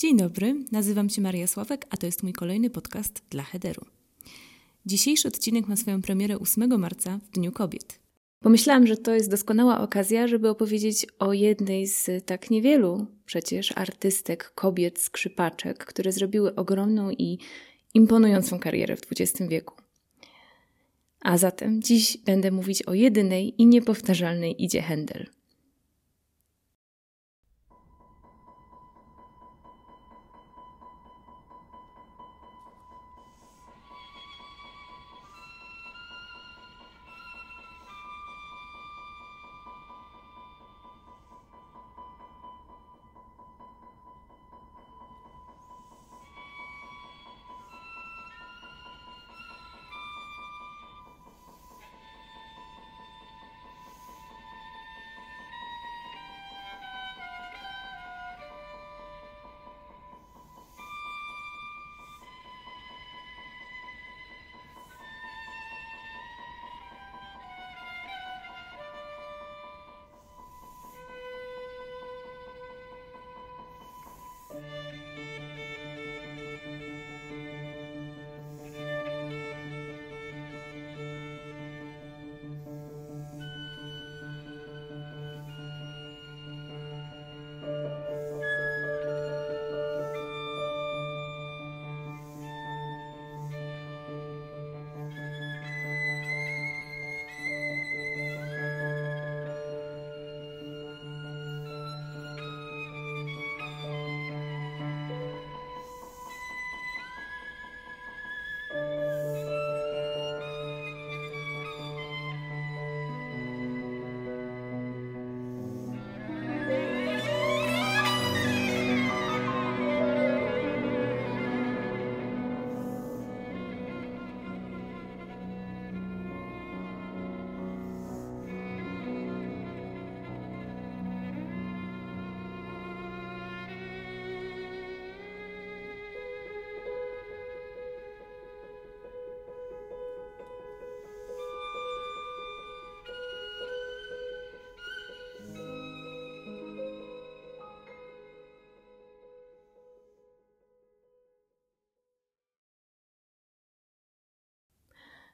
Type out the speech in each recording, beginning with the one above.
Dzień dobry, nazywam się Maria Sławek, a to jest mój kolejny podcast dla Hederu. Dzisiejszy odcinek ma swoją premierę 8 marca w Dniu Kobiet. Pomyślałam, że to jest doskonała okazja, żeby opowiedzieć o jednej z tak niewielu przecież artystek, kobiet, skrzypaczek, które zrobiły ogromną i imponującą karierę w XX wieku. A zatem dziś będę mówić o jedynej i niepowtarzalnej Idzie Händel –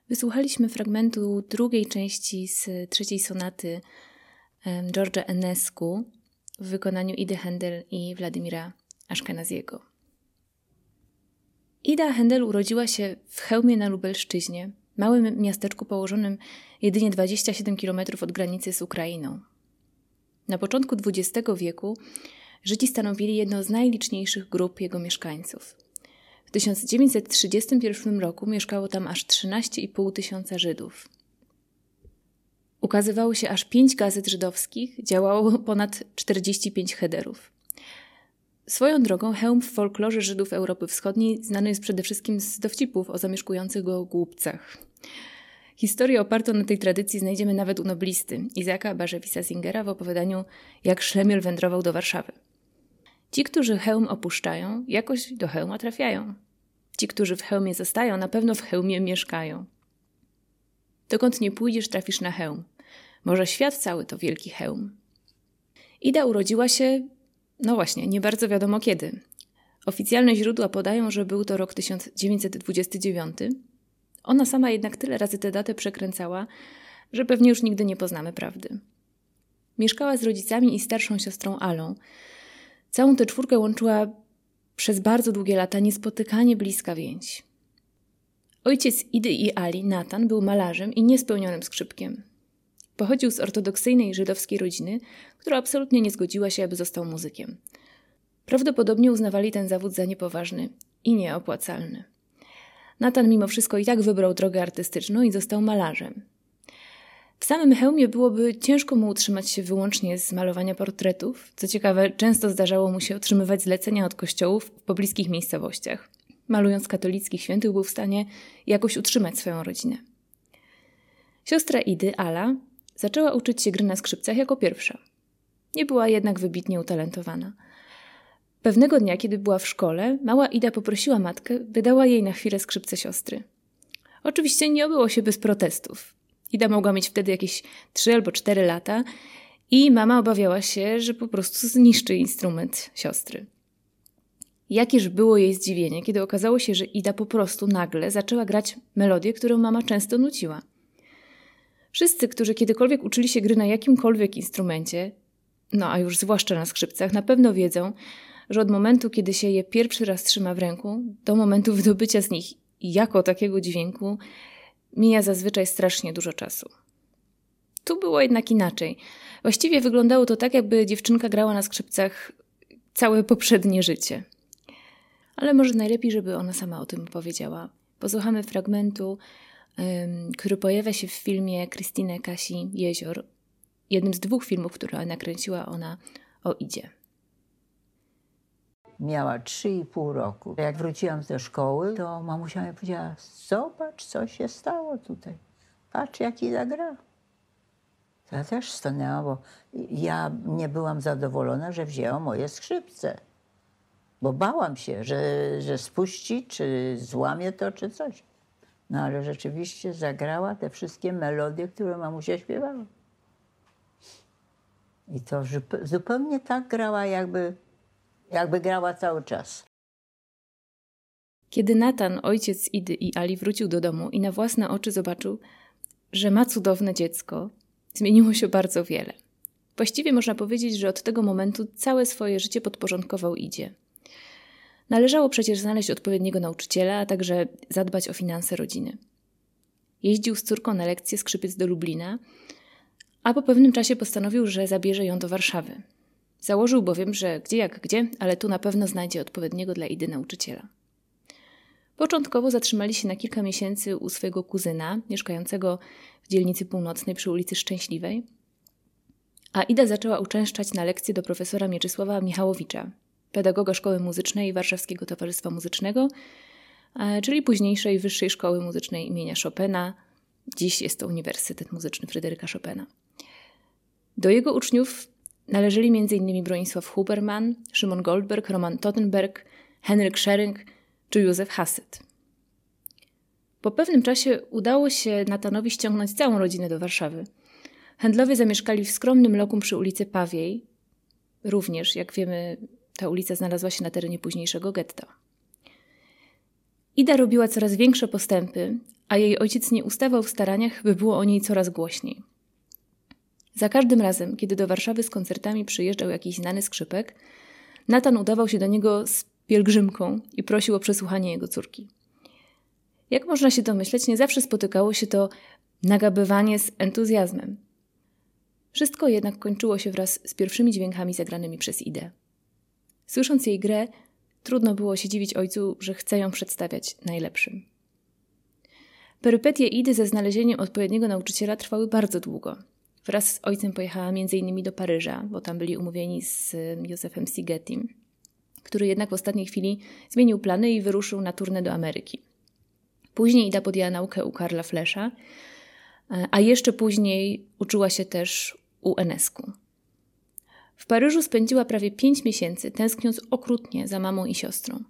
Wysłuchaliśmy fragmentu drugiej części z trzeciej sonaty George'a Enescu w wykonaniu Idy Händel i Władimira Aszkenaziego. Ida Händel urodziła się w Chełmie na Lubelszczyźnie, małym miasteczku położonym jedynie 27 km od granicy z Ukrainą. Na początku XX wieku Żydzi stanowili jedno z najliczniejszych grup jego mieszkańców. 1931 roku mieszkało tam aż 13,5 tysiąca Żydów. Ukazywało się aż pięć gazet żydowskich, działało ponad 45 headerów. Swoją drogą hełm w folklorze Żydów Europy Wschodniej znany jest przede wszystkim z dowcipów o zamieszkujących go głupcach. Historię opartą na tej tradycji znajdziemy nawet u noblisty Izaka Barzewisa Zingera w opowiadaniu Jak Szlemiel wędrował do Warszawy. Ci, którzy hełm opuszczają, jakoś do hełma trafiają. Ci, którzy w hełmie zostają, na pewno w hełmie mieszkają. Dokąd nie pójdziesz, trafisz na hełm. Może świat cały to wielki hełm. Ida urodziła się, no właśnie, nie bardzo wiadomo kiedy. Oficjalne źródła podają, że był to rok 1929. Ona sama jednak tyle razy tę datę przekręcała, że pewnie już nigdy nie poznamy prawdy. Mieszkała z rodzicami i starszą siostrą Alą. Całą tę czwórkę łączyła przez bardzo długie lata niespotykanie bliska więź. Ojciec Idy i Ali, Natan, był malarzem i niespełnionym skrzypkiem. Pochodził z ortodoksyjnej żydowskiej rodziny, która absolutnie nie zgodziła się, aby został muzykiem. Prawdopodobnie uznawali ten zawód za niepoważny i nieopłacalny. Natan mimo wszystko i tak wybrał drogę artystyczną i został malarzem. W samym hełmie byłoby ciężko mu utrzymać się wyłącznie z malowania portretów. Co ciekawe, często zdarzało mu się otrzymywać zlecenia od kościołów w pobliskich miejscowościach. Malując katolickich świętych, był w stanie jakoś utrzymać swoją rodzinę. Siostra Idy, Ala, zaczęła uczyć się gry na skrzypcach jako pierwsza. Nie była jednak wybitnie utalentowana. Pewnego dnia, kiedy była w szkole, mała Ida poprosiła matkę, by dała jej na chwilę skrzypce siostry. Oczywiście nie obyło się bez protestów. Ida mogła mieć wtedy jakieś 3 albo 4 lata i mama obawiała się, że po prostu zniszczy instrument siostry. Jakież było jej zdziwienie, kiedy okazało się, że Ida po prostu nagle zaczęła grać melodię, którą mama często nuciła. Wszyscy, którzy kiedykolwiek uczyli się gry na jakimkolwiek instrumencie, no a już zwłaszcza na skrzypcach, na pewno wiedzą, że od momentu, kiedy się je pierwszy raz trzyma w ręku, do momentu wydobycia z nich jako takiego dźwięku, mija zazwyczaj strasznie dużo czasu. Tu było jednak inaczej. Właściwie wyglądało to tak, jakby dziewczynka grała na skrzypcach całe poprzednie życie. Ale może najlepiej, żeby ona sama o tym opowiedziała. Posłuchamy fragmentu, um, który pojawia się w filmie Krystyny Kasi Jezior, jednym z dwóch filmów, które nakręciła ona o Idzie. Miała 3,5 roku. Jak wróciłam ze szkoły, to mamusia mi powiedziała, zobacz, co się stało tutaj. Patrz, jaki zagra. To ja też stanęłam, bo ja nie byłam zadowolona, że wzięła moje skrzypce. Bo bałam się, że, że spuści, czy złamie to, czy coś. No ale rzeczywiście zagrała te wszystkie melodie, które mamusia śpiewała. I to zupełnie tak grała, jakby, jakby grała cały czas. Kiedy Natan, ojciec Idy i Ali, wrócił do domu i na własne oczy zobaczył, że ma cudowne dziecko, zmieniło się bardzo wiele. Właściwie można powiedzieć, że od tego momentu całe swoje życie podporządkował Idzie. Należało przecież znaleźć odpowiedniego nauczyciela, a także zadbać o finanse rodziny. Jeździł z córką na lekcje skrzypiec do Lublina, a po pewnym czasie postanowił, że zabierze ją do Warszawy. Założył bowiem, że gdzie jak gdzie, ale tu na pewno znajdzie odpowiedniego dla Idy nauczyciela. Początkowo zatrzymali się na kilka miesięcy u swojego kuzyna, mieszkającego w dzielnicy północnej przy ulicy Szczęśliwej, a Ida zaczęła uczęszczać na lekcje do profesora Mieczysława Michałowicza, pedagoga Szkoły Muzycznej Warszawskiego Towarzystwa Muzycznego, czyli późniejszej Wyższej Szkoły Muzycznej imienia Chopina. Dziś jest to Uniwersytet Muzyczny Fryderyka Chopina. Do jego uczniów należeli m.in. Bronisław Huberman, Szymon Goldberg, Roman Tottenberg, Henryk Schering czy Józef Hasyt. Po pewnym czasie udało się Natanowi ściągnąć całą rodzinę do Warszawy. Handlowie zamieszkali w skromnym lokum przy ulicy Pawiej. Również, jak wiemy, ta ulica znalazła się na terenie późniejszego getta. Ida robiła coraz większe postępy, a jej ojciec nie ustawał w staraniach, by było o niej coraz głośniej. Za każdym razem, kiedy do Warszawy z koncertami przyjeżdżał jakiś znany skrzypek, Natan udawał się do niego z pielgrzymką i prosił o przesłuchanie jego córki. Jak można się domyśleć, nie zawsze spotykało się to nagabywanie z entuzjazmem. Wszystko jednak kończyło się wraz z pierwszymi dźwiękami zagranymi przez Idę. Słysząc jej grę, trudno było się dziwić ojcu, że chce ją przedstawiać najlepszym. Perypetie Idy ze znalezieniem odpowiedniego nauczyciela trwały bardzo długo. Wraz z ojcem pojechała m.in. do Paryża, bo tam byli umówieni z Józefem Sigetim, który jednak w ostatniej chwili zmienił plany i wyruszył na turnę do Ameryki. Później Ida podjęła naukę u Karla Flesza, a jeszcze później uczyła się też u Enesku. W Paryżu spędziła prawie pięć miesięcy, tęskniąc okrutnie za mamą i siostrą.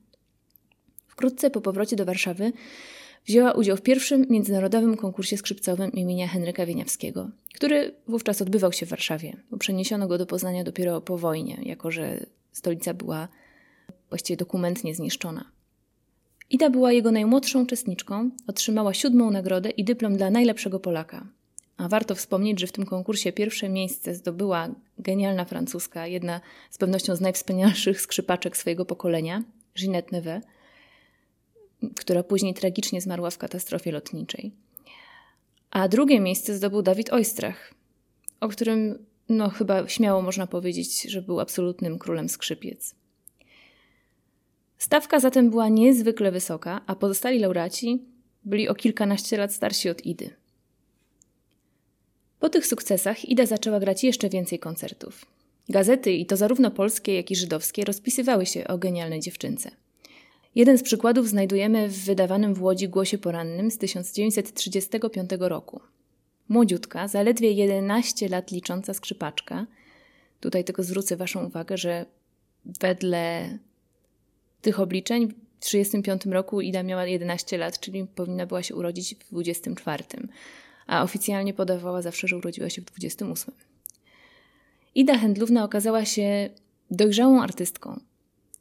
Wkrótce po powrocie do Warszawy wzięła udział w pierwszym międzynarodowym konkursie skrzypcowym imienia Henryka Wieniawskiego, który wówczas odbywał się w Warszawie, bo przeniesiono go do Poznania dopiero po wojnie, jako że stolica była właściwie dokumentnie zniszczona. Ida była jego najmłodszą uczestniczką, otrzymała siódmą nagrodę i dyplom dla najlepszego Polaka. A warto wspomnieć, że w tym konkursie pierwsze miejsce zdobyła genialna francuska, jedna z pewnością z najwspanialszych skrzypaczek swojego pokolenia, Ginette Neve, która później tragicznie zmarła w katastrofie lotniczej. A drugie miejsce zdobył Dawid Oistrach, o którym no chyba śmiało można powiedzieć, że był absolutnym królem skrzypiec. Stawka zatem była niezwykle wysoka, a pozostali laureaci byli o kilkanaście lat starsi od Idy. Po tych sukcesach Ida zaczęła grać jeszcze więcej koncertów. Gazety, i to zarówno polskie, jak i żydowskie, rozpisywały się o genialnej dziewczynce. Jeden z przykładów znajdujemy w wydawanym w Łodzi Głosie Porannym z 1935 roku. Młodziutka, zaledwie 11 lat licząca skrzypaczka, tutaj tylko zwrócę Waszą uwagę, że wedle tych obliczeń w 1935 roku Ida miała 11 lat, czyli powinna była się urodzić w 24, a oficjalnie podawała zawsze, że urodziła się w 28. Ida Händlówna okazała się dojrzałą artystką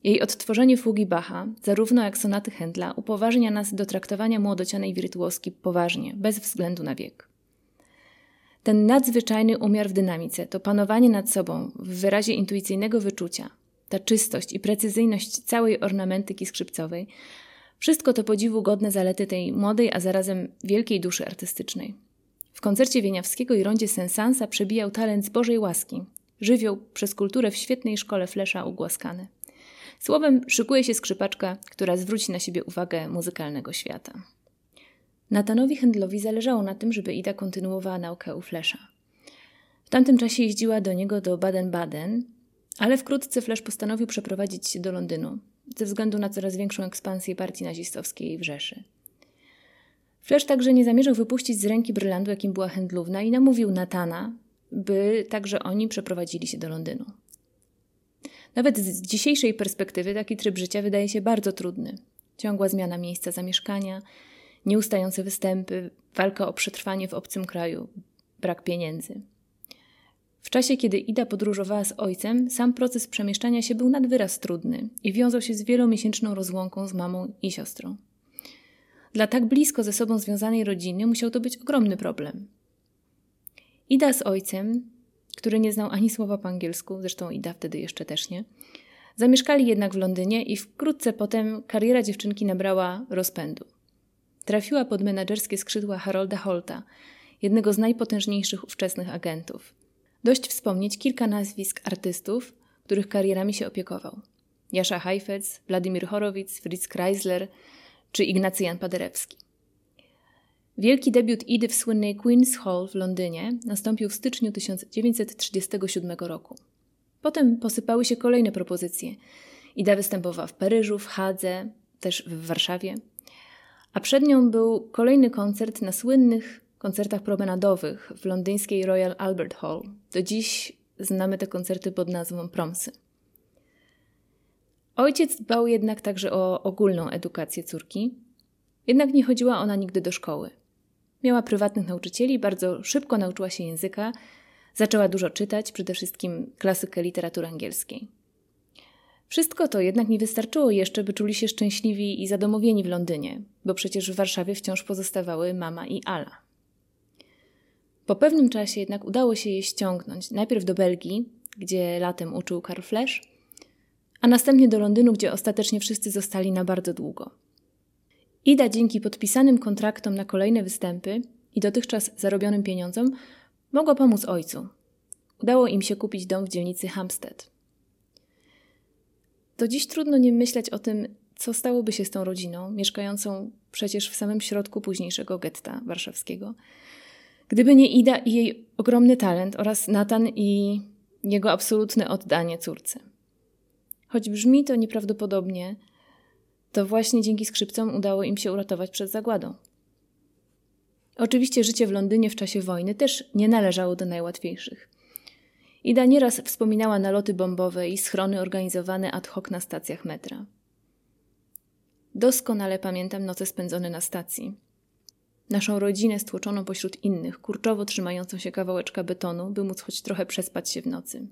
Jej odtworzenie fugi Bacha, zarówno jak sonaty Händla, upoważnia nas do traktowania młodocianej wirtuoski poważnie, bez względu na wiek. Ten nadzwyczajny umiar w dynamice, to panowanie nad sobą w wyrazie intuicyjnego wyczucia, ta czystość i precyzyjność całej ornamentyki skrzypcowej, wszystko to podziwu godne zalety tej młodej, a zarazem wielkiej duszy artystycznej. W koncercie Wieniawskiego i rondzie Sensansa przebijał talent z Bożej łaski, żywioł przez kulturę w świetnej szkole Flesza ugłaskany. Słowem, szykuje się skrzypaczka, która zwróci na siebie uwagę muzykalnego świata. Natanowi Händlowi zależało na tym, żeby Ida kontynuowała naukę u Flesza. W tamtym czasie jeździła do niego do Baden-Baden, ale wkrótce Flesz postanowił przeprowadzić się do Londynu ze względu na coraz większą ekspansję partii nazistowskiej w Rzeszy. Flesz także nie zamierzał wypuścić z ręki brylantu, jakim była Händlówna i namówił Natana, by także oni przeprowadzili się do Londynu. Nawet z dzisiejszej perspektywy taki tryb życia wydaje się bardzo trudny. Ciągła zmiana miejsca zamieszkania, nieustające występy, walka o przetrwanie w obcym kraju, brak pieniędzy. W czasie, kiedy Ida podróżowała z ojcem, sam proces przemieszczania się był nad wyraz trudny i wiązał się z wielomiesięczną rozłąką z mamą i siostrą. Dla tak blisko ze sobą związanej rodziny musiał to być ogromny problem. Ida z ojcem, który nie znał ani słowa po angielsku, zresztą Ida wtedy jeszcze też nie, zamieszkali jednak w Londynie i wkrótce potem kariera dziewczynki nabrała rozpędu. Trafiła pod menadżerskie skrzydła Harolda Holta, jednego z najpotężniejszych ówczesnych agentów. Dość wspomnieć kilka nazwisk artystów, których karierami się opiekował. Jasza Heifetz, Władimir Horowitz, Fritz Kreisler czy Ignacy Jan Paderewski. Wielki debiut Idy w słynnej Queen's Hall w Londynie nastąpił w styczniu 1937 roku. Potem posypały się kolejne propozycje. Ida występowała w Paryżu, w Hadze, też w Warszawie. A przed nią był kolejny koncert na słynnych koncertach promenadowych w londyńskiej Royal Albert Hall. Do dziś znamy te koncerty pod nazwą Promsy. Ojciec dbał jednak także o ogólną edukację córki, jednak nie chodziła ona nigdy do szkoły. Miała prywatnych nauczycieli, bardzo szybko nauczyła się języka, zaczęła dużo czytać, przede wszystkim klasykę literatury angielskiej. Wszystko to jednak nie wystarczyło jeszcze, by czuli się szczęśliwi i zadomowieni w Londynie, bo przecież w Warszawie wciąż pozostawały mama i Ala. Po pewnym czasie jednak udało się je ściągnąć najpierw do Belgii, gdzie latem uczył Karl Flesch, a następnie do Londynu, gdzie ostatecznie wszyscy zostali na bardzo długo. Ida dzięki podpisanym kontraktom na kolejne występy i dotychczas zarobionym pieniądzom mogła pomóc ojcu. Udało im się kupić dom w dzielnicy Hampstead. Do dziś trudno nie myśleć o tym, co stałoby się z tą rodziną, mieszkającą przecież w samym środku późniejszego getta warszawskiego, gdyby nie Ida i jej ogromny talent oraz Natan i jego absolutne oddanie córce. Choć brzmi to nieprawdopodobnie, to właśnie dzięki skrzypcom udało im się uratować przed zagładą. Oczywiście życie w Londynie w czasie wojny też nie należało do najłatwiejszych. Ida nieraz wspominała naloty bombowe i schrony organizowane ad hoc na stacjach metra. Doskonale pamiętam noce spędzone na stacji. Naszą rodzinę stłoczoną pośród innych, kurczowo trzymającą się kawałeczka betonu, by móc choć trochę przespać się w nocy.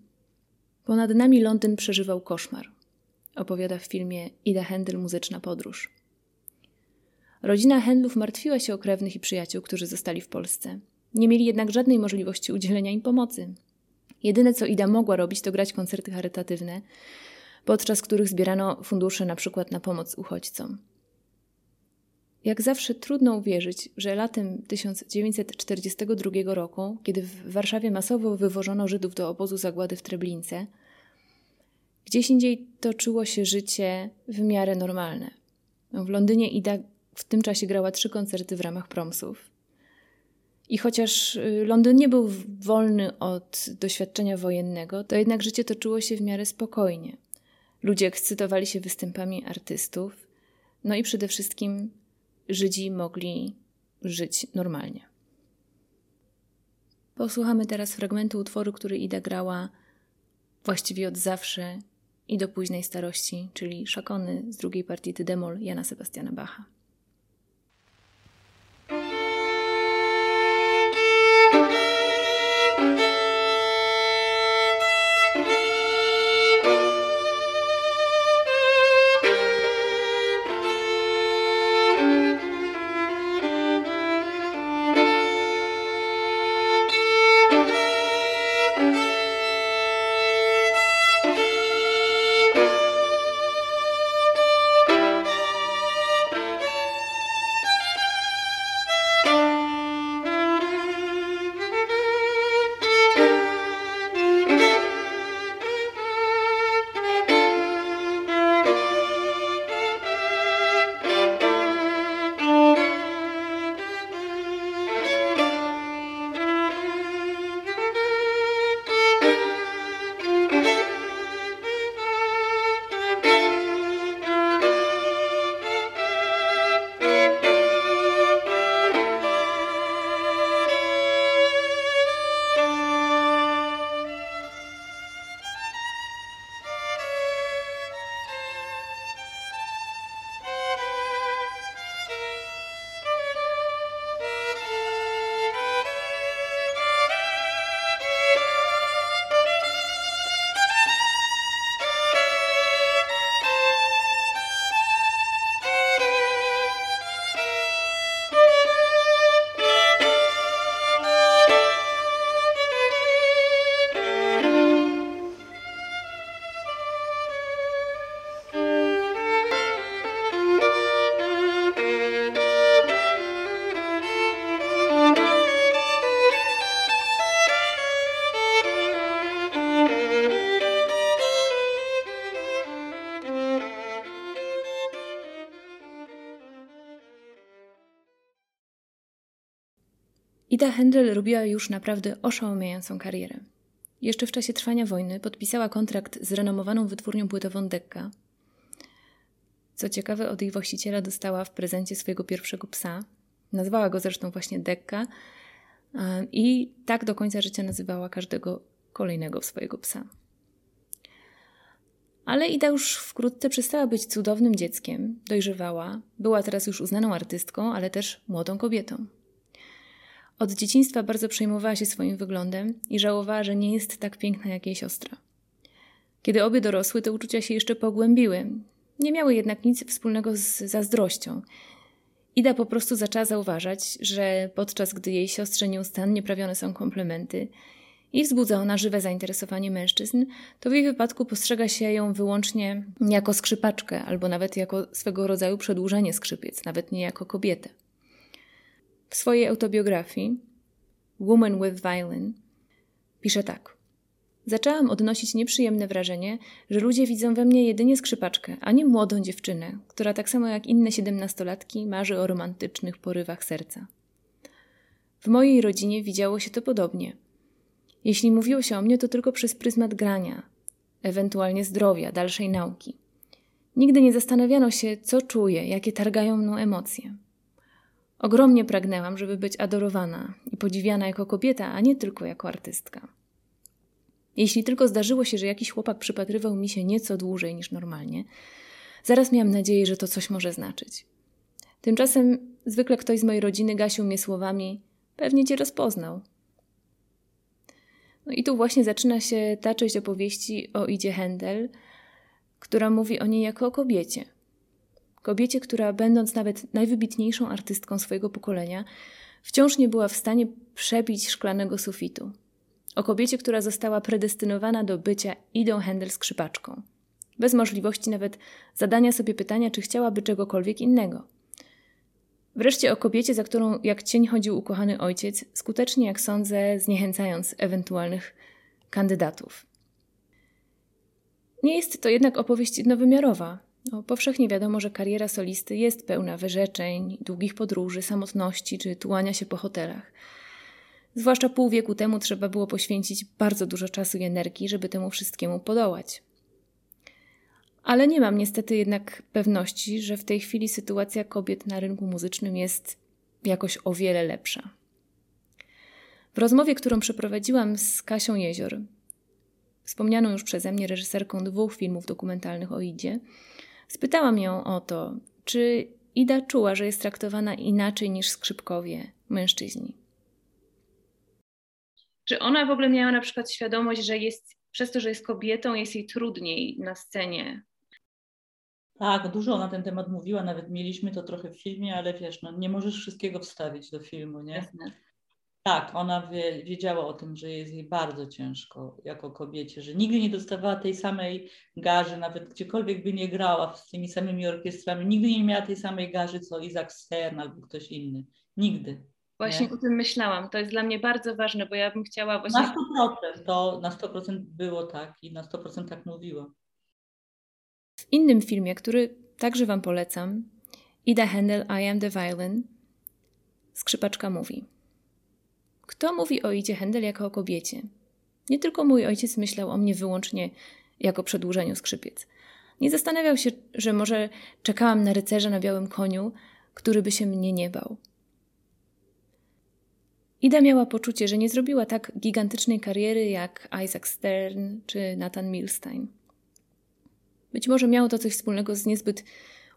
Ponad nami Londyn przeżywał koszmar opowiada w filmie Ida Händel Muzyczna Podróż. Rodzina Händlów martwiła się o krewnych i przyjaciół, którzy zostali w Polsce. Nie mieli jednak żadnej możliwości udzielenia im pomocy. Jedyne, co Ida mogła robić, to grać koncerty charytatywne, podczas których zbierano fundusze na przykład na pomoc uchodźcom. Jak zawsze trudno uwierzyć, że latem 1942 roku, kiedy w Warszawie masowo wywożono Żydów do obozu zagłady w Treblince, Gdzieś indziej toczyło się życie w miarę normalne. W Londynie Ida w tym czasie grała trzy koncerty w ramach promsów. I chociaż y, Londyn nie był wolny od doświadczenia wojennego, to jednak życie toczyło się w miarę spokojnie. Ludzie ekscytowali się występami artystów, no i przede wszystkim Żydzi mogli żyć normalnie. Posłuchamy teraz fragmentu utworu, który Ida grała właściwie od zawsze i do późnej starości, czyli szakony z drugiej partii Tydemol Jana Sebastiana Bacha. Ida Händel robiła już naprawdę oszałamiającą karierę. Jeszcze w czasie trwania wojny podpisała kontrakt z renomowaną wytwórnią płytową Decca. Co ciekawe, od jej właściciela dostała w prezencie swojego pierwszego psa. Nazwała go zresztą właśnie Decca i tak do końca życia nazywała każdego kolejnego swojego psa. Ale Ida już wkrótce przestała być cudownym dzieckiem, dojrzewała, była teraz już uznaną artystką, ale też młodą kobietą. Od dzieciństwa bardzo przejmowała się swoim wyglądem i żałowała, że nie jest tak piękna jak jej siostra. Kiedy obie dorosły, te uczucia się jeszcze pogłębiły. Nie miały jednak nic wspólnego z zazdrością. Ida po prostu zaczęła zauważać, że podczas gdy jej siostrze nieustannie prawione są komplementy i wzbudza ona żywe zainteresowanie mężczyzn, to w jej wypadku postrzega się ją wyłącznie jako skrzypaczkę albo nawet jako swego rodzaju przedłużenie skrzypiec, nawet nie jako kobietę. W swojej autobiografii Woman with Violin pisze tak. Zaczęłam odnosić nieprzyjemne wrażenie, że ludzie widzą we mnie jedynie skrzypaczkę, a nie młodą dziewczynę, która tak samo jak inne siedemnastolatki marzy o romantycznych porywach serca. W mojej rodzinie widziało się to podobnie. Jeśli mówiło się o mnie, to tylko przez pryzmat grania, ewentualnie zdrowia, dalszej nauki. Nigdy nie zastanawiano się, co czuję, jakie targają mną emocje. Ogromnie pragnęłam, żeby być adorowana i podziwiana jako kobieta, a nie tylko jako artystka. Jeśli tylko zdarzyło się, że jakiś chłopak przypatrywał mi się nieco dłużej niż normalnie, zaraz miałam nadzieję, że to coś może znaczyć. Tymczasem zwykle ktoś z mojej rodziny gasił mnie słowami: Pewnie cię rozpoznał. No i tu właśnie zaczyna się ta część opowieści o Idzie Händel, która mówi o niej jako o kobiecie. Kobiecie, która będąc nawet najwybitniejszą artystką swojego pokolenia, wciąż nie była w stanie przebić szklanego sufitu. O kobiecie, która została predestynowana do bycia Idą Händel skrzypaczką. Bez możliwości nawet zadania sobie pytania, czy chciałaby czegokolwiek innego. Wreszcie o kobiecie, za którą jak cień chodził ukochany ojciec, skutecznie, jak sądzę, zniechęcając ewentualnych kandydatów. Nie jest to jednak opowieść jednowymiarowa. No, powszechnie wiadomo, że kariera solisty jest pełna wyrzeczeń, długich podróży, samotności czy tułania się po hotelach. Zwłaszcza pół wieku temu trzeba było poświęcić bardzo dużo czasu i energii, żeby temu wszystkiemu podołać. Ale nie mam niestety jednak pewności, że w tej chwili sytuacja kobiet na rynku muzycznym jest jakoś o wiele lepsza. W rozmowie, którą przeprowadziłam z Kasią Jezior, wspomnianą już przeze mnie reżyserką dwóch filmów dokumentalnych o Idzie, spytałam ją o to, czy Ida czuła, że jest traktowana inaczej niż skrzypkowie, mężczyźni. Czy ona w ogóle miała na przykład świadomość, że jest przez to, że jest kobietą, jest jej trudniej na scenie tak, dużo na ten temat mówiła, nawet mieliśmy to trochę w filmie, ale wiesz, no, nie możesz wszystkiego wstawić do filmu, nie? Jasne. Tak, ona wie, wiedziała o tym, że jest jej bardzo ciężko jako kobiecie, że nigdy nie dostawała tej samej garzy, nawet gdziekolwiek by nie grała z tymi samymi orkiestrami, nigdy nie miała tej samej garzy co Isaac Stern albo ktoś inny. Nigdy. Właśnie nie? o tym myślałam. To jest dla mnie bardzo ważne, bo ja bym chciała właśnie... Na 100% to na 100% było tak i na 100% tak mówiła. W innym filmie, który także Wam polecam, Ida Händel I Am the Violin, skrzypaczka mówi. Kto mówi o Idzie Händel jako o kobiecie? Nie tylko mój ojciec myślał o mnie wyłącznie jako przedłużeniu skrzypiec. Nie zastanawiał się, że może czekałam na rycerza na białym koniu, który by się mnie nie bał. Ida miała poczucie, że nie zrobiła tak gigantycznej kariery jak Isaac Stern czy Nathan Milstein. Być może miało to coś wspólnego z niezbyt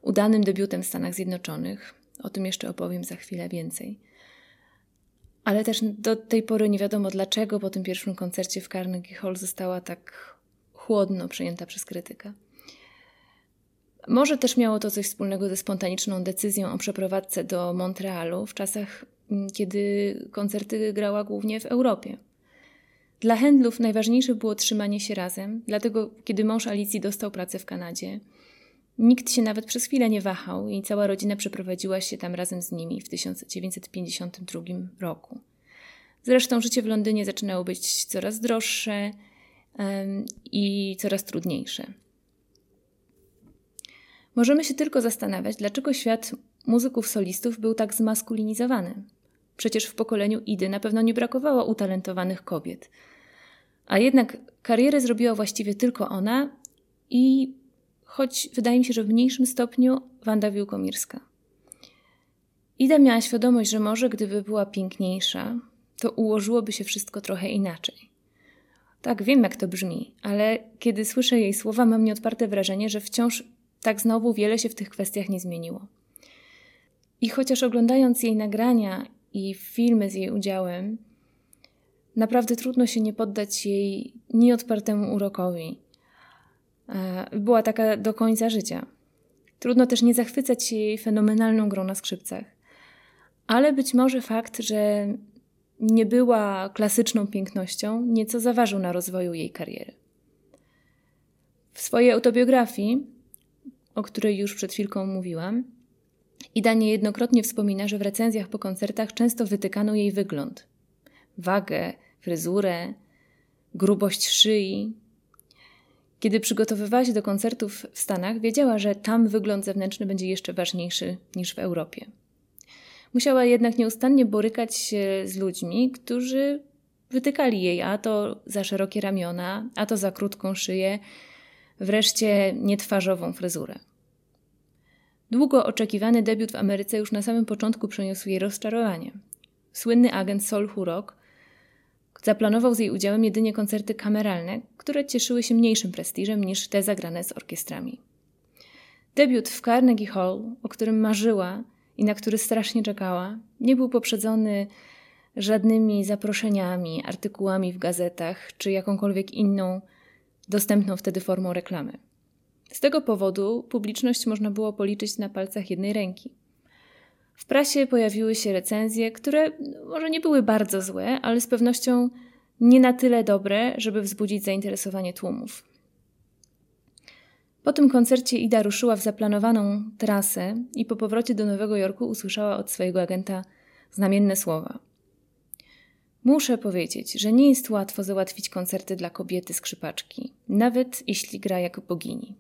udanym debiutem w Stanach Zjednoczonych. O tym jeszcze opowiem za chwilę więcej. Ale też do tej pory nie wiadomo dlaczego po tym pierwszym koncercie w Carnegie Hall została tak chłodno przyjęta przez krytyka. Może też miało to coś wspólnego ze spontaniczną decyzją o przeprowadzce do Montrealu w czasach, mm, kiedy koncerty grała głównie w Europie. Dla Händlów najważniejsze było trzymanie się razem, dlatego kiedy mąż Alicji dostał pracę w Kanadzie, nikt się nawet przez chwilę nie wahał i cała rodzina przeprowadziła się tam razem z nimi w 1952 roku. Zresztą życie w Londynie zaczynało być coraz droższe i coraz trudniejsze. Możemy się tylko zastanawiać, dlaczego świat muzyków solistów był tak zmaskulinizowany. Przecież w pokoleniu Idy na pewno nie brakowało utalentowanych kobiet. A jednak karierę zrobiła właściwie tylko ona i choć wydaje mi się, że w mniejszym stopniu Wanda Wiłkomirska. Ida miała świadomość, że może gdyby była piękniejsza, to ułożyłoby się wszystko trochę inaczej. Tak, wiem jak to brzmi, ale kiedy słyszę jej słowa, mam nieodparte wrażenie, że wciąż tak znowu wiele się w tych kwestiach nie zmieniło. I chociaż oglądając jej nagrania i filmy z jej udziałem, naprawdę trudno się nie poddać jej nieodpartemu urokowi. E, była taka do końca życia. Trudno też nie zachwycać się jej fenomenalną grą na skrzypcach. Ale być może fakt, że nie była klasyczną pięknością, nieco zaważył na rozwoju jej kariery. W swojej autobiografii, o której już przed chwilką mówiłam, Ida niejednokrotnie wspomina, że w recenzjach po koncertach często wytykano jej wygląd. Wagę, fryzurę, grubość szyi. Kiedy przygotowywała się do koncertów w Stanach, wiedziała, że tam wygląd zewnętrzny będzie jeszcze ważniejszy niż w Europie. Musiała jednak nieustannie borykać się z ludźmi, którzy wytykali jej a to za szerokie ramiona, a to za krótką szyję, wreszcie nietwarzową fryzurę. Długo oczekiwany debiut w Ameryce już na samym początku przyniósł jej rozczarowanie. Słynny agent Sol Hurok zaplanował z jej udziałem jedynie koncerty kameralne, które cieszyły się mniejszym prestiżem niż te zagrane z orkiestrami. Debiut w Carnegie Hall, o którym marzyła i na który strasznie czekała, nie był poprzedzony żadnymi zaproszeniami, artykułami w gazetach czy jakąkolwiek inną dostępną wtedy formą reklamy. Z tego powodu publiczność można było policzyć na palcach jednej ręki. W prasie pojawiły się recenzje, które może nie były bardzo złe, ale z pewnością nie na tyle dobre, żeby wzbudzić zainteresowanie tłumów. Po tym koncercie Ida ruszyła w zaplanowaną trasę i po powrocie do Nowego Jorku usłyszała od swojego agenta znamienne słowa. Muszę powiedzieć, że nie jest łatwo załatwić koncerty dla kobiety skrzypaczki, nawet jeśli gra jako bogini.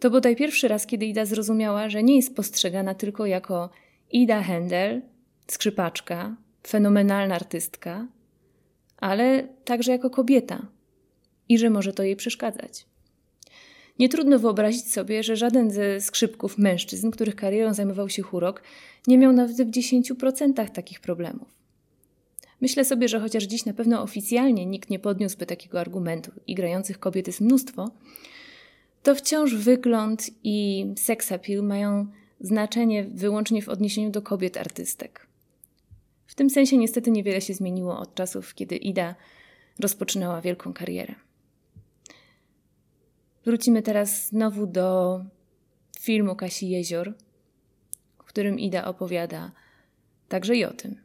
To bodaj pierwszy raz, kiedy Ida zrozumiała, że nie jest postrzegana tylko jako Ida Händel, skrzypaczka, fenomenalna artystka, ale także jako kobieta i że może to jej przeszkadzać. Nie trudno wyobrazić sobie, że żaden ze skrzypków mężczyzn, których karierą zajmował się Hurok, nie miał nawet w 10% takich problemów. Myślę sobie, że chociaż dziś na pewno oficjalnie nikt nie podniósłby takiego argumentu i grających kobiet jest mnóstwo, to wciąż wygląd i sex appeal mają znaczenie wyłącznie w odniesieniu do kobiet artystek. W tym sensie niestety niewiele się zmieniło od czasów, kiedy Ida rozpoczynała wielką karierę. Wrócimy teraz znowu do filmu Kasi Jezior, w którym Ida opowiada także i o tym.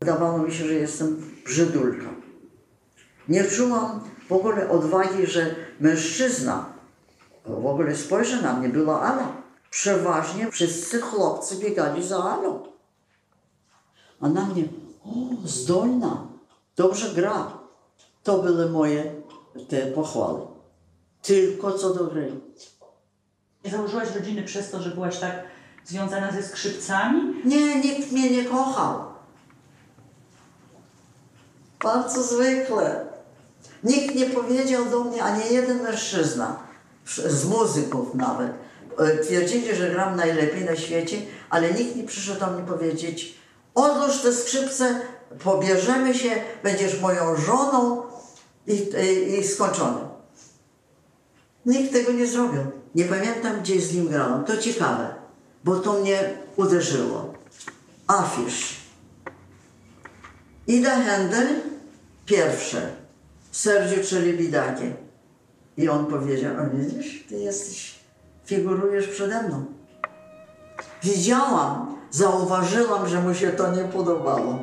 Wydawało mi się, że jestem brzydulką. Nie czułam w ogóle odwagi, że mężczyzna w ogóle spojrzy na mnie, była Ala. Przeważnie wszyscy chłopcy biegali za Alą. A na mnie, o, zdolna, dobrze gra. To były moje te pochwały. Tylko co do gry. Nie założyłaś rodziny przez to, że byłaś tak związana ze skrzypcami? Nie, nikt mnie nie kochał. Bardzo zwykle. Nikt nie powiedział do mnie, ani jeden mężczyzna, z muzyków nawet. E, twierdzili, że gram najlepiej na świecie, ale nikt nie przyszedł do mnie powiedzieć odłóż te skrzypce, pobierzemy się, będziesz moją żoną i, i, i. Nikt tego nie zrobił. Nie pamiętam, gdzie z nim grałam. To ciekawe, bo to mnie uderzyło. Afisz. Ida Händel, pierwsze. Sergiu Czelibidakie. I on powiedział, o widzisz, ty jesteś, figurujesz przede mną. Widziałam, zauważyłam, że mu się to nie podobało.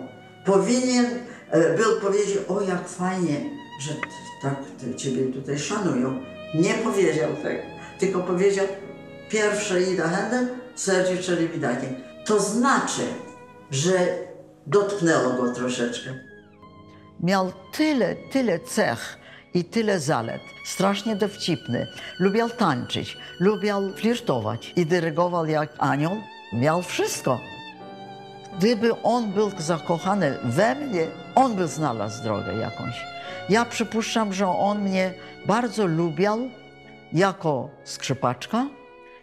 Powinien e, był powiedzieć, o jak fajnie, że tak ciebie tutaj szanują. Nie powiedział tego, tylko powiedział, pierwsze Ida Händel, Sergiu Czelibidakie. To znaczy, że dotknęło go troszeczkę. Miał tyle, tyle cech i tyle zalet. Strasznie dowcipny. Lubiał tańczyć, lubiał flirtować i dyrygował jak anioł. miał wszystko. Gdyby on był zakochany we mnie, on by znalazł drogę jakąś. Ja przypuszczam, że on mnie bardzo lubił jako skrzypaczka,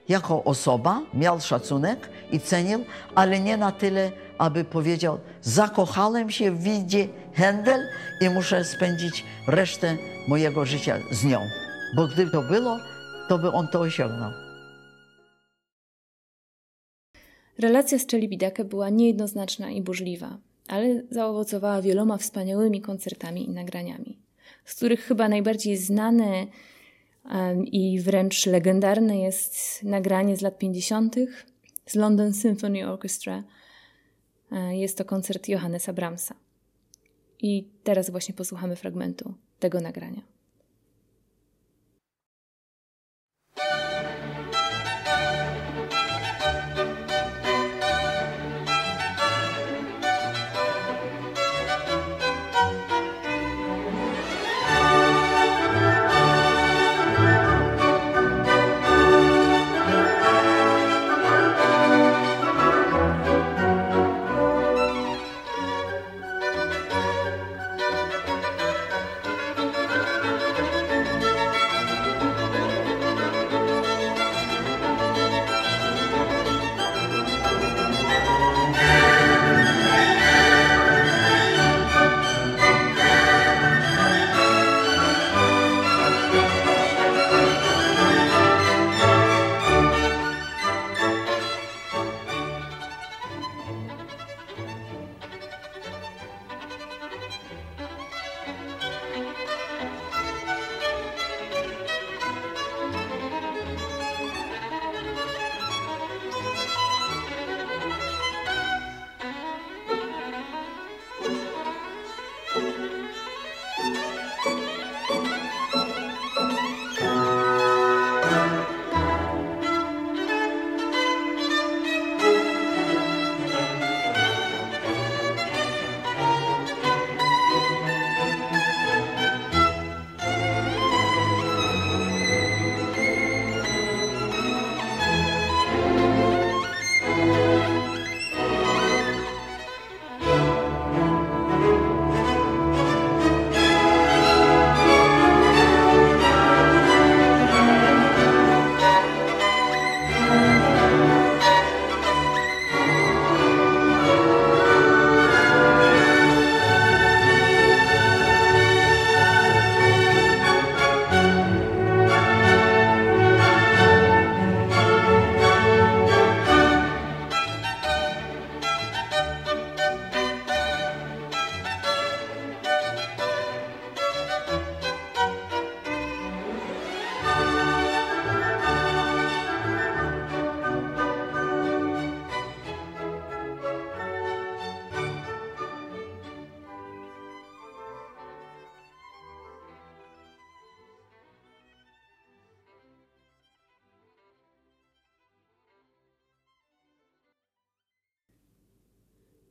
jako osoba, miał szacunek i cenił, ale nie na tyle, aby powiedział, zakochałem się w widzie Händel i muszę spędzić resztę mojego życia z nią. Bo gdyby to było, to by on to osiągnął. Relacja z Czelibidakę była niejednoznaczna i burzliwa, ale zaowocowała wieloma wspaniałymi koncertami i nagraniami, z których chyba najbardziej znane i wręcz legendarne jest nagranie z lat 50. z London Symphony Orchestra. E, jest to koncert Johannesa Brahmsa. I teraz właśnie posłuchamy fragmentu tego nagrania.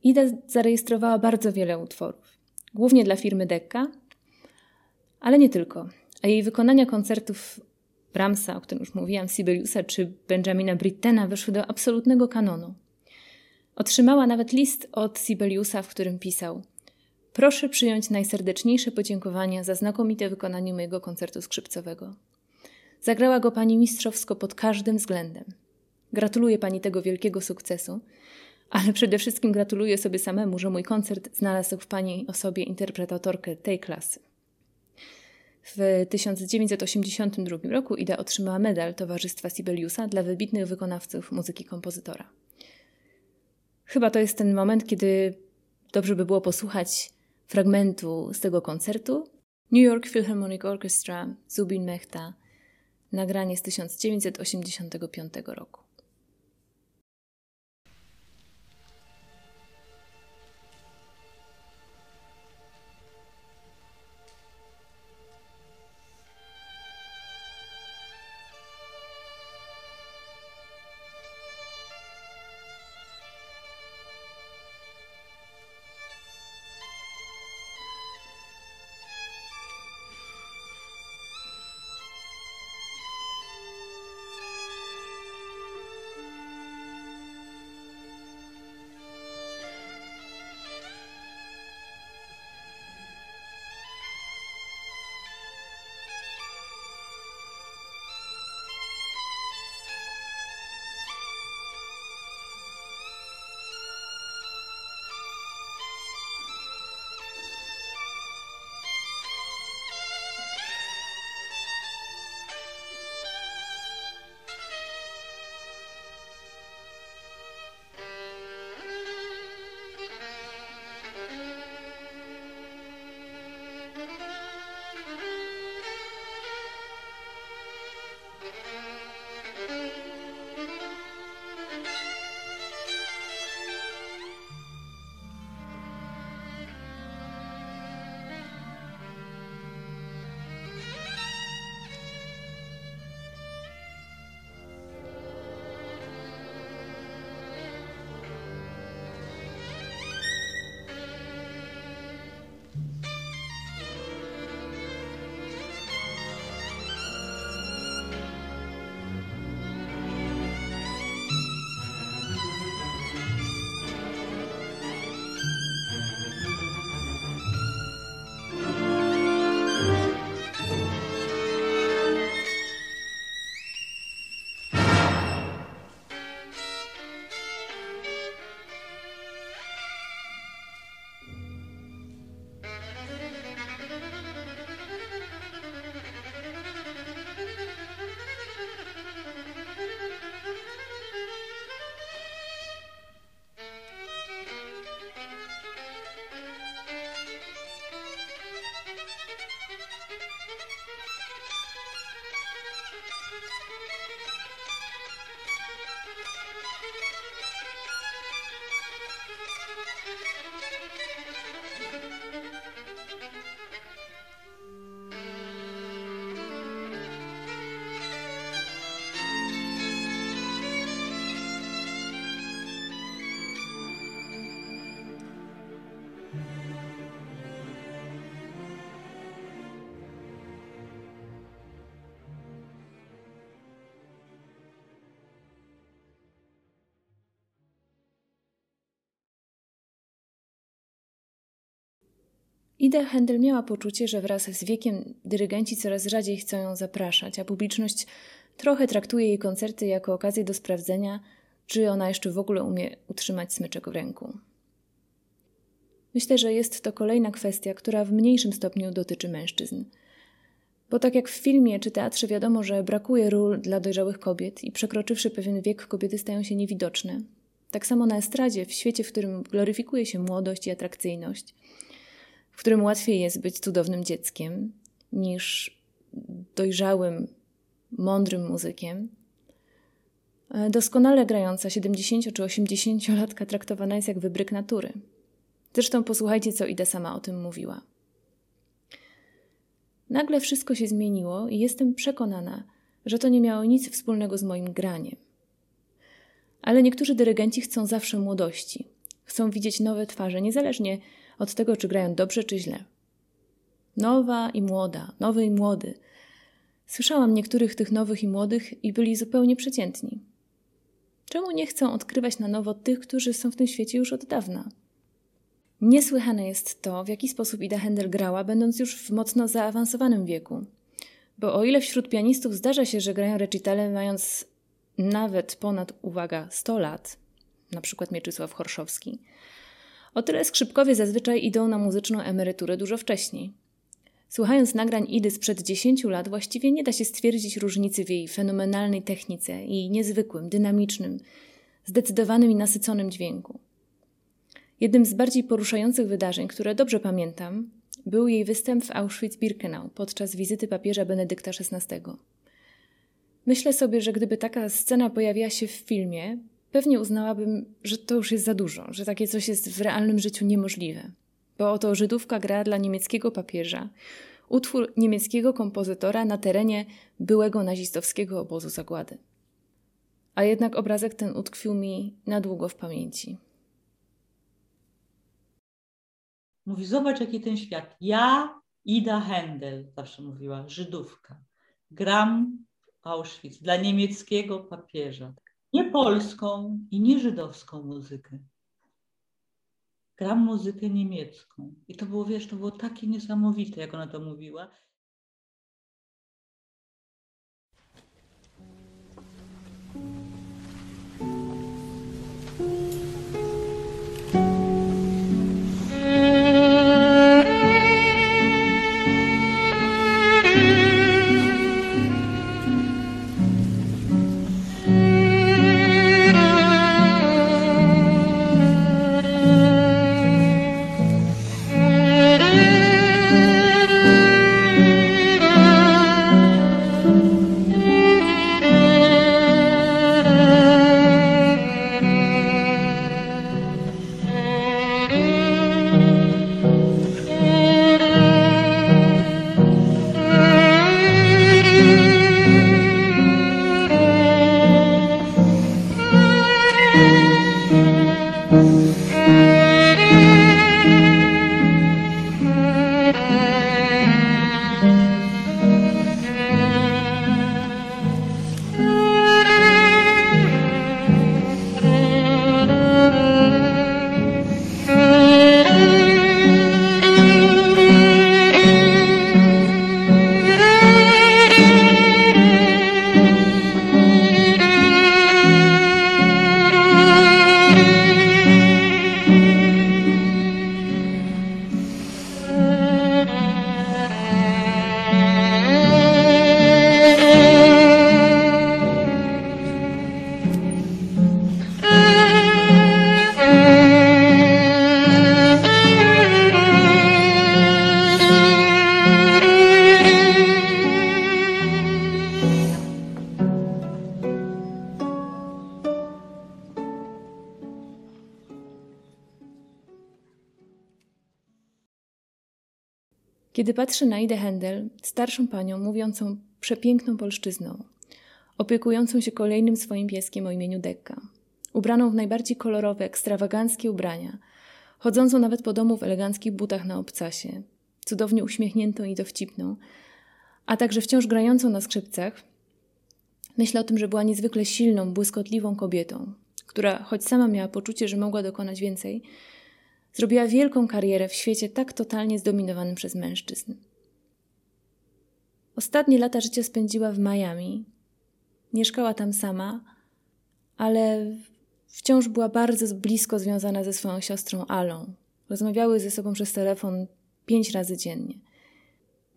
Ida zarejestrowała bardzo wiele utworów, głównie dla firmy Decca, ale nie tylko. A jej wykonania koncertów Brahmsa, o którym już mówiłam, Sibeliusa czy Benjamina Brittena wyszły do absolutnego kanonu. Otrzymała nawet list od Sibeliusa, w którym pisał: Proszę przyjąć najserdeczniejsze podziękowania za znakomite wykonanie mojego koncertu skrzypcowego. Zagrała go pani mistrzowsko pod każdym względem. Gratuluję pani tego wielkiego sukcesu ale przede wszystkim gratuluję sobie samemu, że mój koncert znalazł w pani osobie interpretatorkę tej klasy. W 1982 roku Ida otrzymała medal Towarzystwa Sibeliusa dla wybitnych wykonawców muzyki kompozytora. Chyba to jest ten moment, kiedy dobrze by było posłuchać fragmentu z tego koncertu. New York Philharmonic Orchestra, Zubin Mehta, nagranie z 1985 roku. Ida Händel miała poczucie, że wraz z wiekiem dyrygenci coraz rzadziej chcą ją zapraszać, a publiczność trochę traktuje jej koncerty jako okazję do sprawdzenia, czy ona jeszcze w ogóle umie utrzymać smyczek w ręku. Myślę, że jest to kolejna kwestia, która w mniejszym stopniu dotyczy mężczyzn. Bo tak jak w filmie czy teatrze wiadomo, że brakuje ról dla dojrzałych kobiet i przekroczywszy pewien wiek kobiety stają się niewidoczne, tak samo na estradzie, w świecie, w którym gloryfikuje się młodość i atrakcyjność, w którym łatwiej jest być cudownym dzieckiem niż dojrzałym, mądrym muzykiem, e, doskonale grająca 70 czy 80-latka traktowana jest jak wybryk natury. Zresztą posłuchajcie, co Ida sama o tym mówiła. Nagle wszystko się zmieniło i jestem przekonana, że to nie miało nic wspólnego z moim graniem. Ale niektórzy dyrygenci chcą zawsze młodości. Chcą widzieć nowe twarze, niezależnie od tego, czy grają dobrze, czy źle. Nowa i młoda, nowy i młody. Słyszałam niektórych tych nowych i młodych i byli zupełnie przeciętni. Czemu nie chcą odkrywać na nowo tych, którzy są w tym świecie już od dawna? Niesłychane jest to, w jaki sposób Ida Händel grała, będąc już w mocno zaawansowanym wieku. Bo o ile wśród pianistów zdarza się, że grają recitale mając nawet ponad, uwaga, 100 lat, na przykład Mieczysław Horszowski, o tyle skrzypkowie zazwyczaj idą na muzyczną emeryturę dużo wcześniej. Słuchając nagrań Idy sprzed 10 lat, właściwie nie da się stwierdzić różnicy w jej fenomenalnej technice i niezwykłym, dynamicznym, zdecydowanym i nasyconym dźwięku. Jednym z bardziej poruszających wydarzeń, które dobrze pamiętam, był jej występ w Auschwitz-Birkenau podczas wizyty papieża Benedykta XVI. Myślę sobie, że gdyby taka scena pojawiła się w filmie, pewnie uznałabym, że to już jest za dużo, że takie coś jest w realnym życiu niemożliwe. Bo oto Żydówka gra dla niemieckiego papieża utwór niemieckiego kompozytora na terenie byłego nazistowskiego obozu zagłady. A jednak obrazek ten utkwił mi na długo w pamięci. Mówi, zobacz jaki ten świat. Ja, Ida Händel, zawsze mówiła, Żydówka. Gram Auschwitz dla niemieckiego papieża. Nie polską i nie żydowską muzykę. Gram muzykę niemiecką. I to było, wiesz, to było takie niesamowite, jak ona to mówiła. Patrzę na Idę Händel, starszą panią mówiącą przepiękną polszczyzną, opiekującą się kolejnym swoim pieskiem o imieniu Dekka, ubraną w najbardziej kolorowe, ekstrawaganckie ubrania, chodzącą nawet po domu w eleganckich butach na obcasie, cudownie uśmiechniętą i dowcipną, a także wciąż grającą na skrzypcach, myślę o tym, że była niezwykle silną, błyskotliwą kobietą, która, choć sama miała poczucie, że mogła dokonać więcej, Zrobiła wielką karierę w świecie tak totalnie zdominowanym przez mężczyzn. Ostatnie lata życia spędziła w Miami. Mieszkała tam sama, ale wciąż była bardzo blisko związana ze swoją siostrą Alą. Rozmawiały ze sobą przez telefon pięć razy dziennie.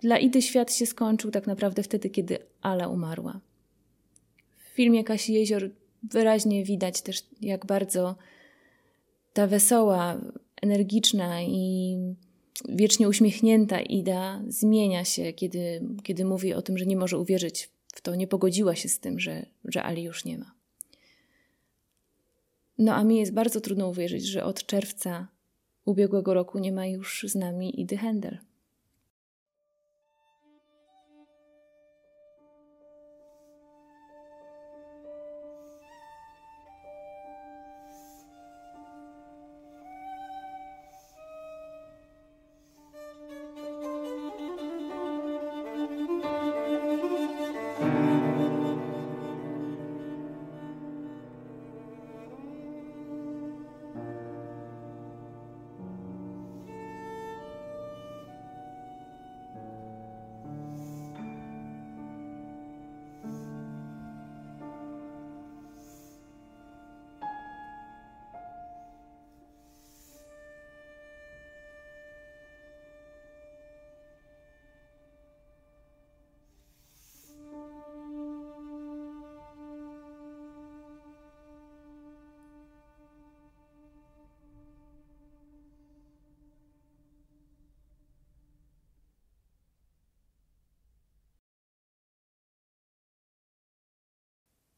Dla Idy świat się skończył tak naprawdę wtedy, kiedy Ala umarła. W filmie Kasi Jezior wyraźnie widać też, jak bardzo ta wesoła, energiczna i wiecznie uśmiechnięta Ida zmienia się, kiedy, kiedy mówi o tym, że nie może uwierzyć w to, nie pogodziła się z tym, że, że Ali już nie ma. No a mi jest bardzo trudno uwierzyć, że od czerwca ubiegłego roku nie ma już z nami Idy Händel.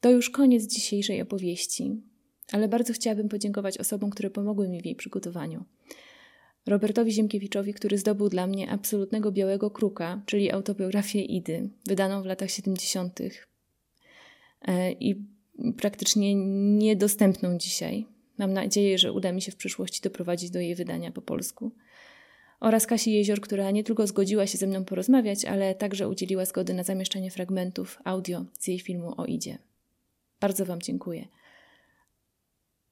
To już koniec dzisiejszej opowieści, ale bardzo chciałabym podziękować osobom, które pomogły mi w jej przygotowaniu. Robertowi Ziemkiewiczowi, który zdobył dla mnie absolutnego białego kruka, czyli autobiografię Idy, wydaną w latach 70. E, i praktycznie niedostępną dzisiaj. Mam nadzieję, że uda mi się w przyszłości doprowadzić do jej wydania po polsku. Oraz Kasi Jezior, która nie tylko zgodziła się ze mną porozmawiać, ale także udzieliła zgody na zamieszczanie fragmentów audio z jej filmu o Idzie. Bardzo Wam dziękuję.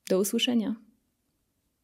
Do usłyszenia.